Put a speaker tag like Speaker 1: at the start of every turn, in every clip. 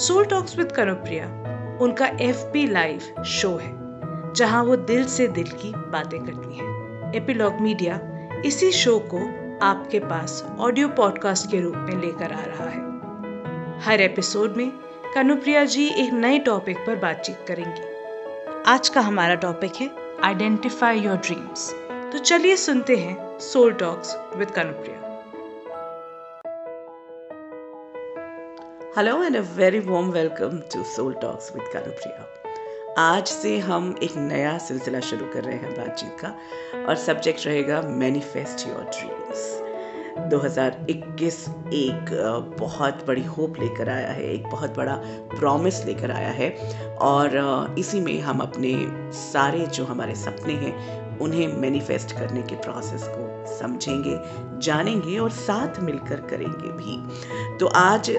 Speaker 1: Soul talks with Kanupriya उनका F P live show है, जहाँ वो दिल से दिल की बातें करती हैं। एपिलॉग मीडिया इसी शो को आपके पास ऑडियो पॉडकास्ट के रूप में लेकर आ रहा है। हर एपिसोड में कनुप्रिया जी एक नए टॉपिक पर बातचीत करेंगी। आज का हमारा टॉपिक है आइडेंटिफाई योर ड्रीम्स तो चलिए सुनते हैं Soul Talks with Kanupriya
Speaker 2: hello and a very warm welcome to Soul Talks with Kanupriya आज से हम एक नया सिलसिला शुरू कर रहे हैं बातचीत का और सब्जेक्ट रहेगा मैनिफेस्ट योर ड्रीम्स 2021 एक बहुत बड़ी होप लेकर आया है, एक बहुत बड़ा प्रॉमिस लेकर आया है और इसी में हम अपने सारे जो हमारे सपने हैं उन्हें मैनिफेस्ट करने के प्रोसेस को समझेंगे, जानेंगे और साथ मिलकर करेंगे भी। तो आज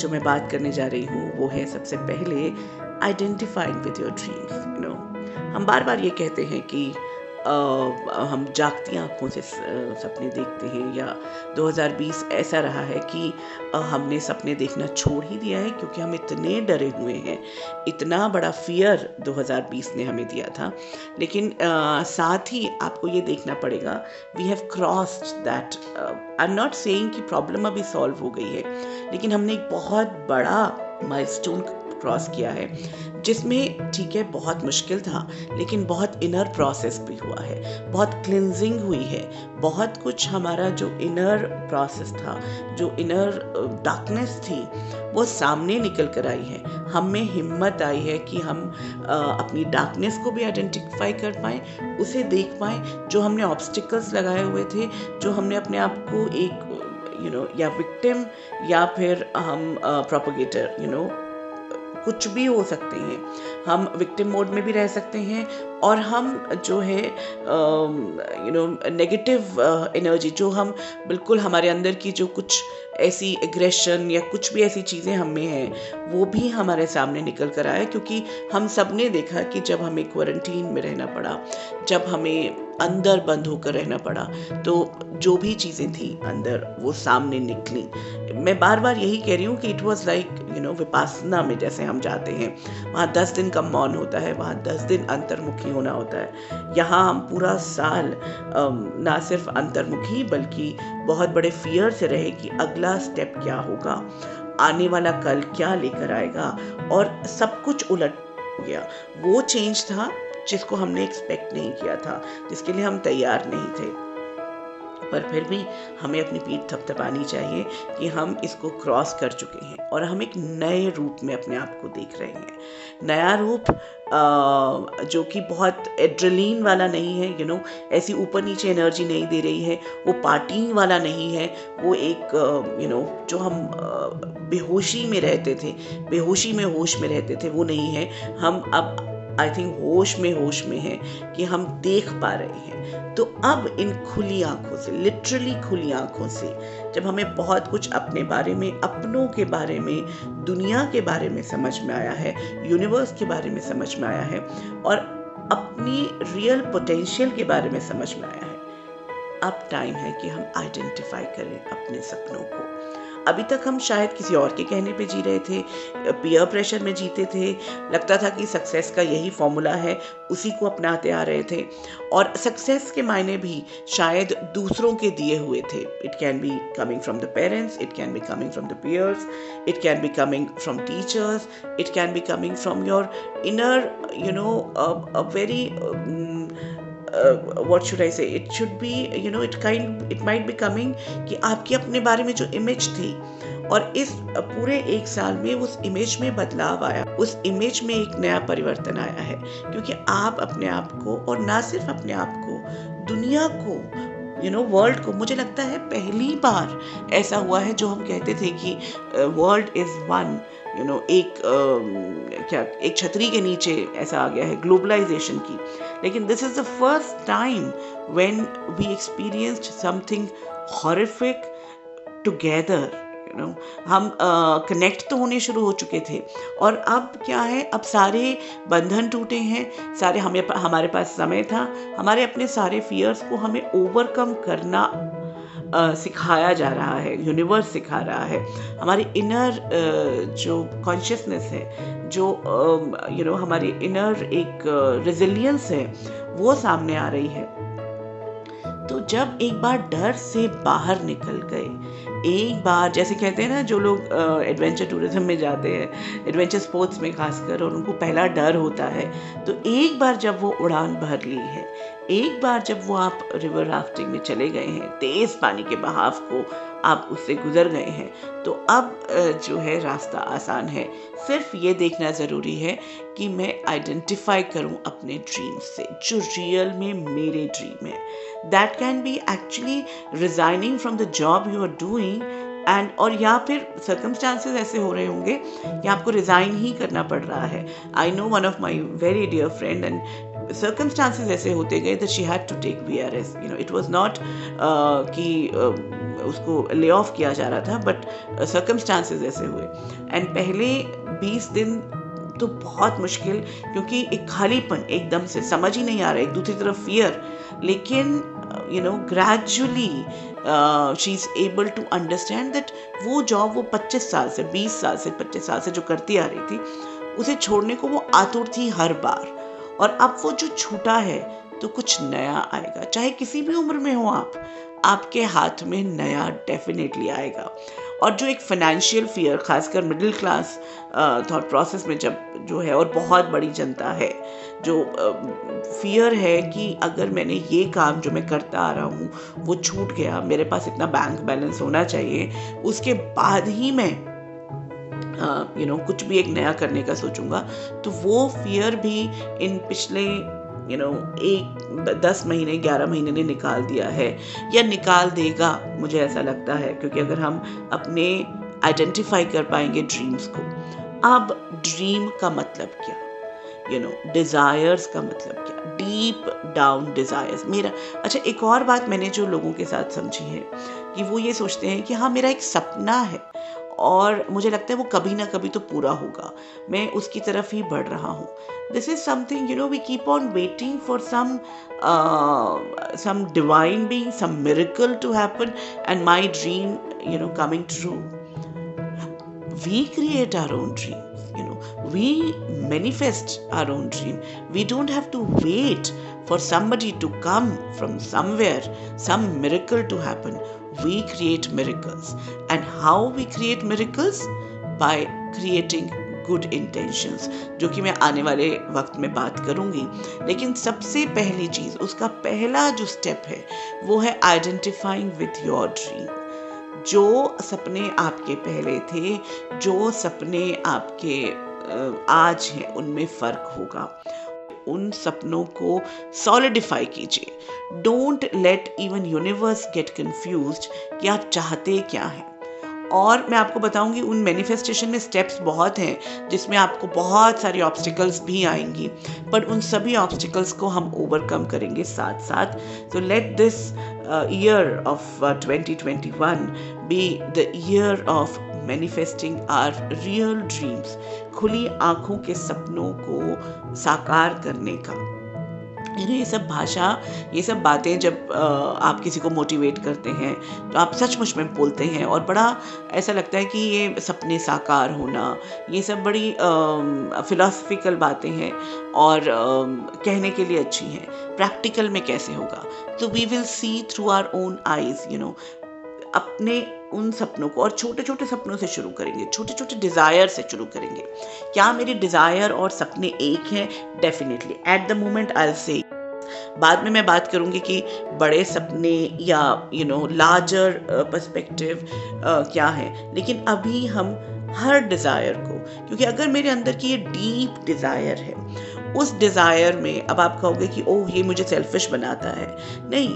Speaker 2: जो मैं बात करने जा रही हूँ, वो है सबसे पहले identifying with your dreams you know हम बार बार ये कहते हैं कि हम जागती आँखों से सपने देखते हैं या 2020 ऐसा रहा है कि हमने सपने देखना छोड़ ही दिया है क्योंकि हम इतने डरे हुए हैं। इतना बड़ा फियर 2020 ने हमें दिया था। लेकिन साथ ही आपको ये देखना पड़ेगा we have crossed that I am not saying कि प्रॉब्लम अभी सॉल्व हो गई है, लेकिन हमने एक बहुत बड़ा माइलस्टोन क्रॉस किया है जिसमें ठीक है बहुत मुश्किल था लेकिन बहुत इनर प्रोसेस भी हुआ है बहुत क्लिनजिंग हुई है बहुत कुछ हमारा जो इनर प्रोसेस था जो इनर डार्कनेस थी वो सामने निकल कर आई है। हम में हिम्मत आई है कि हम आ, अपनी डार्कनेस को भी आइडेंटिफाई कर पाए उसे देख पाए जो हमने ऑब्स्टिकल्स लगाए हुए थे जो हमने अपने आप को एक यू you नो know, या विक्टिम या फिर हम प्रोपोगेटर यू नो कुछ भी हो सकते हैं। हम विक्टिम मोड में भी रह सकते हैं और हम जो है यू नो नेगेटिव एनर्जी जो हम बिल्कुल हमारे अंदर की जो कुछ ऐसी एग्रेशन या कुछ भी ऐसी चीज़ें हम में हैं, वो भी हमारे सामने निकल कर आया क्योंकि हम सबने देखा कि जब हमें क्वारंटीन में रहना पड़ा, जब हमें अंदर बंद होकर रहना पड़ा तो जो भी चीज़ें थी अंदर, वो सामने निकली। मैं बार बार यही कह रही हूँ कि it was like you know Vipassana में जैसे हम जाते हैं, वहाँ दस दिन का मौन होता है, वहाँ दस दिन अंतर्मुखी होना होता है। यहाँ हम पूरा साल ना सिर्फ़ अंतर्मुखी बल्कि बहुत बड़े फियर से रहे कि अगला स्टेप क्या होगा, आने वाला कल क्या लेकर आएगा और सब कुछ उलट गया। वो चेंज था जिसको हमने एक्सपेक्ट नहीं किया था, जिसके लिए हम तैयार नहीं थे। पर फिर भी हमें अपनी पीठ थपथपानी चाहिए कि हम इसको क्रॉस कर चुके हैं और हम एक नए रूप में अपने आप को देख रहे हैं। नया रूप जो कि बहुत एड्रलीन वाला नहीं है यू नो ऐसी ऊपर नीचे एनर्जी नहीं दे रही है, वो पार्टी वाला नहीं है, वो एक यू नो जो हम बेहोशी में रहते थे, बेहोशी में होश में रहते थे, वो नहीं है। हम अब आई थिंक होश में होश में है कि हम देख पा रहे हैं। तो अब इन खुली आँखों से लिटरली खुली आँखों से, जब हमें बहुत कुछ अपने बारे में, अपनों के बारे में, दुनिया के बारे में समझ में आया है यूनिवर्स के बारे में समझ में आया है, और अपनी रियल पोटेंशियल के बारे में समझ में आया है, अब टाइम है कि हम आइडेंटिफाई करें अपने सपनों को। अभी तक हम शायद किसी और के कहने पे जी रहे थे पीयर प्रेशर में जीते थे, लगता था कि सक्सेस का यही फॉर्मूला है, उसी को अपनाते आ रहे थे। और सक्सेस के मायने भी शायद दूसरों के दिए हुए थे। It can be coming from the parents it can be coming from the peers it can be coming from teachers it can be coming from your inner you know a very what should I say? It should be, you know, it kind, it might be coming कि आपकी अपने बारे में जो image थी और इस पूरे एक साल में उस इमेज में बदलाव आया उस इमेज में एक नया परिवर्तन आया है क्योंकि आप अपने आप को और ना सिर्फ़ अपने आप को दुनिया को यू नो वर्ल्ड को मुझे लगता है पहली बार ऐसा हुआ है जो हम कहते थे कि world is one you know एक uh, क्या एक छतरी के नीचे ऐसा आ गया है ग्लोबलाइजेशन की. लेकिन this is the first time when we experienced something horrific together no हम कनेक्ट तो होने शुरू हो चुके थे। और अब क्या है? अब सारे बंधन टूटे हैं, सारे हमें हमारे पास समय था। हमारे अपने सारे फियर्स को हमें ओवरकम करना सिखाया जा रहा है यूनिवर्स सिखा रहा है। हमारी इनर जो कॉन्शियसनेस है, जो यू नो हमारी इनर एक रेजिलियंस है, वो सामने आ रही है। तो जब एक बार डर से बाहर निकल गए, एक बार जैसे कहते हैं ना, जो लोग एडवेंचर टूरिज़्म में जाते हैं एडवेंचर स्पोर्ट्स में खासकर, और उनको पहला डर होता है तो एक बार जब वो उड़ान भर ली है, एक बार जब वो आप रिवर राफ्टिंग में चले गए हैं, तेज़ पानी के बहाव को आप उससे गुजर गए हैं तो अब जो है रास्ता आसान है। सिर्फ़ ये देखना ज़रूरी है कि मैं आइडेंटिफाई करूँ अपने ड्रीम से, जो रियल में मेरे ड्रीम है। That can be actually resigning from the job you are doing and और या फिर सर्कमस्टांसेस ऐसे हो रहे होंगे कि आपको रिज़ाइन ही करना पड़ रहा है। I know one of my very dear friend and circumstances ऐसे होते गए that she had to take V R S you know it was not कि uh, उसको ले ऑफ़ किया जा रहा था बट सर्कमस्टांसेस ऐसे हुए। एंड पहले 20 दिन तो बहुत मुश्किल क्योंकि एक खालीपन एकदम से समझ ही नहीं आ रहा एक दूसरी तरफ़ फियर लेकिन you know gradually she is able to understand that वो जॉब वो 25 साल से 20 साल से 25 साल से जो करती आ रही थी उसे छोड़ने को वो आतुर थी हर बार। और अब वो जो छूटा है तो कुछ नया आएगा। चाहे किसी भी उम्र में हो आप, आपके हाथ में नया डेफिनेटली आएगा। और जो एक फाइनेंशियल फियर खासकर मिडिल क्लास थॉट प्रोसेस में जब जो है और बहुत बड़ी जनता है, जो फियर है कि अगर मैंने ये काम जो मैं करता आ रहा हूँ, वो छूट गया, मेरे पास इतना बैंक बैलेंस होना चाहिए, उसके बाद ही मैं यू नो कुछ भी एक नया करने का सोचूँगा तो वो फियर भी इन पिछले यू नो एक, दस महीने, ग्यारह महीने ने निकाल दिया है, या निकाल देगा, मुझे ऐसा लगता है, क्योंकि अगर हम अपने आइडेंटिफाई कर पाएँगे ड्रीम्स को। अब ड्रीम का मतलब क्या? यू नो डिज़ायर्स का मतलब क्या? डीप डाउन डिज़ायर्स मेरा अच्छा एक और बात मैंने जो लोगों के साथ समझी है, कि वो ये सोचते हैं कि हाँ मेरा एक सपना है। और मुझे लगता है वो कभी ना कभी तो पूरा होगा। मैं उसकी तरफ़ ही बढ़ रहा हूँ। This is something you know we keep on waiting for some some divine being some miracle to happen and my dream you know coming true we create our own dream you know we manifest our own dream we don't have to wait for somebody to come from somewhere some miracle to happen we create miracles. And how we create miracles? By creating good intentions जो कि मैं आने वाले वक्त में बात करूँगी लेकिन सबसे पहली चीज़, उसका पहला जो स्टेप है, वो है आइडेंटिफाइंग विथ योर ड्रीम जो सपने आपके पहले थे, जो सपने आपके आज हैं, उनमें फ़र्क होगा उन सपनों को सॉलिडिफाई कीजिए। Don't let even universe get confuse कि आप चाहते क्या हैं। और मैं आपको बताऊँगी, उन मैनिफेस्टेशन में स्टेप्स बहुत हैं, जिसमें आपको बहुत सारी ऑब्स्टिकल्स भी आएँगी। पर उन सभी ऑब्स्टिकल्स को हम ओवरकम करेंगे साथ साथ तो let this year of 2021 be the year of manifesting our real dreams खुली आँखों के सपनों को साकार करने का। ये सब भाषा, ये सब बातें जब आप किसी को मोटिवेट करते हैं तो आप सचमुच में बोलते हैं और बड़ा ऐसा लगता है कि ये सपने साकार होना, ये सब बड़ी फिलोसफिकल बातें हैं और कहने के लिए अच्छी हैं। प्रैक्टिकल में कैसे होगा? तो we will see through our own eyes you know अपने उन सपनों को और छोटे छोटे सपनों से शुरू करेंगे छोटे छोटे डिज़ायर से शुरू करेंगे। क्या मेरी डिज़ायर और सपने एक हैं? Definitely at the moment I say बाद में मैं बात करूँगी कि बड़े सपने या यू नो लार्जर पर्सपेक्टिव क्या है? लेकिन अभी हम हर डिज़ायर को, क्योंकि अगर मेरे अंदर की ये डीप डिज़ायर है, उस डिज़ायर में अब आप कहोगे कि, ओह, ये मुझे सेल्फिश बनाता है। नहीं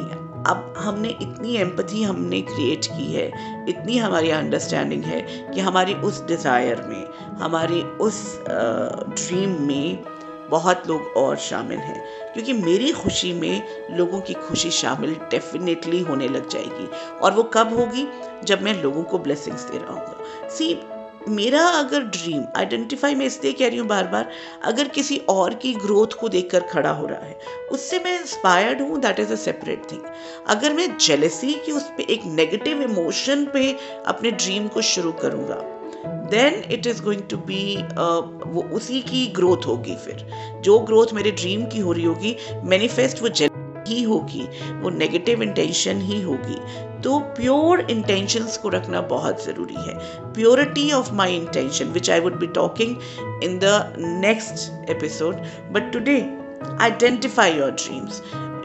Speaker 2: अब हमने इतनी एम्पथी हमने क्रिएट की है, इतनी हमारी अंडरस्टैंडिंग है कि हमारी उस डिज़ायर में, हमारी उस ड्रीम में बहुत लोग और शामिल हैं। क्योंकि मेरी खुशी में लोगों की खुशी शामिल डेफिनेटली होने लग जाएगी। और वो कब होगी? जब मैं लोगों को ब्लेसिंग्स दे रहा हूँ। सी मेरा अगर ड्रीम आइडेंटिफाई मैं इसलिए कह रही हूँ बार बार अगर किसी और की ग्रोथ को देखकर खड़ा हो रहा है, उससे मैं इंस्पायर्ड हूँ that is a separate thing अगर मैं जेलसी की उस पर एक नेगेटिव इमोशन पे अपने ड्रीम को शुरू करूँगा then it is going to be वो उसी की ग्रोथ होगी फिर। जो ग्रोथ मेरे ड्रीम की हो रही होगी मैनिफेस्ट वो जेल ही होगी, वो नेगेटिव इंटेंशन ही होगी। तो प्योर इंटेंशंस को रखना बहुत ज़रूरी है। Purity of my intention which I would be talking in the next episode but today identify your dreams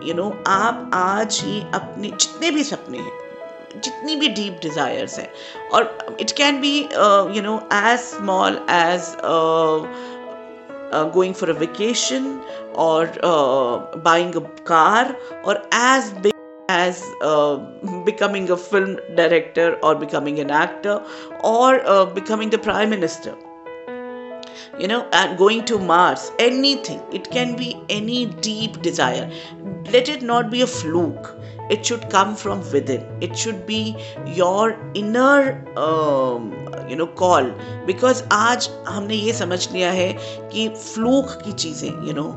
Speaker 2: you know आप आज ही अपने, जितने भी सपने हैं, जितनी भी डीप डिज़ायर्स हैं, और it can be you know as small as uh, going for a vacation or uh, buying a car or as big as uh, becoming a film director or becoming an actor or uh, becoming the prime minister. You know and going to mars anything. It can be any deep desire. Let it not be a fluke. It should come from within. It should be your inner um, you know call. Because आज हमने ये समझ लिया है कि fluke की चीज़ें you know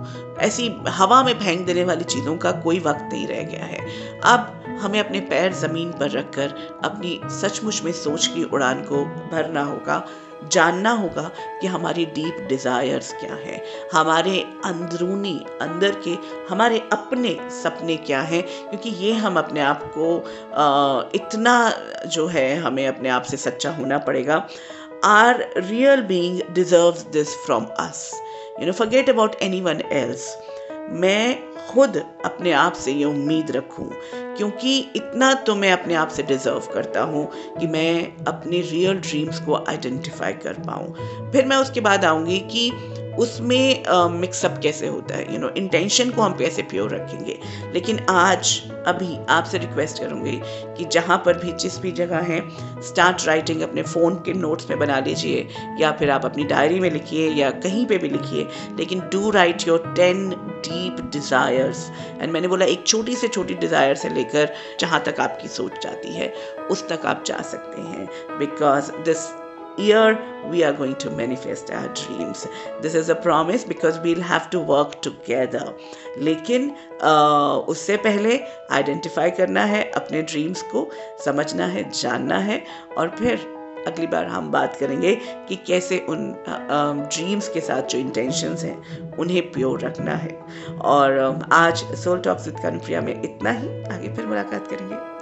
Speaker 2: ऐसी हवा में फेंक देने वाली चीज़ों का कोई वक्त नहीं रह गया है। अब हमें अपने पैर ज़मीन पर रखकर अपनी सचमुच में सोच की उड़ान को भरना होगा। जानना होगा कि हमारी डीप डिज़ायर्स क्या हैं, हमारे अंदरूनी, अंदर के, हमारे अपने सपने क्या हैं, क्योंकि ये हम अपने आप को इतना जो है हमें अपने आप से सच्चा होना पड़ेगा। Our real being deserve this from us you know forget about anyone else मैं खुद अपने आप से ये उम्मीद रखूँ, क्योंकि इतना तो मैं अपने आप से डिज़र्व करता हूँ कि मैं अपने रियल ड्रीम्स को आइडेंटिफाई कर पाऊँ। फिर मैं उसके बाद आऊँगी कि उसमें मिक्सअप कैसे होता है? यू नो इंटेंशन को हम कैसे प्योर रखेंगे? लेकिन आज, अभी आपसे रिक्वेस्ट करूँगी कि जहाँ पर भी, जिस भी जगह है स्टार्ट राइटिंग अपने फ़ोन के नोट्स में बना लीजिए, या फिर आप अपनी डायरी में लिखिए, या कहीं पे भी लिखिए, लेकिन do write your ten deep desires and मैंने बोला, एक छोटी से छोटी डिज़ायर से लेकर जहाँ तक आपकी सोच जाती है, उस तक आप जा सकते हैं. Because this year, we are going to manifest our dreams. This is a promise because we'll have to work together. लेकिन उससे पहले आइडेंटिफाई करना है, अपने ड्रीम्स को समझना है, जानना है, और फिर अगली बार हम बात करेंगे कि कैसे उन ड्रीम्स के साथ जो इंटेंशंस हैं, उन्हें प्योर रखना है। और आज सोल टॉक्स विद कनप्रिया में इतना ही। आगे फिर मुलाकात करेंगे।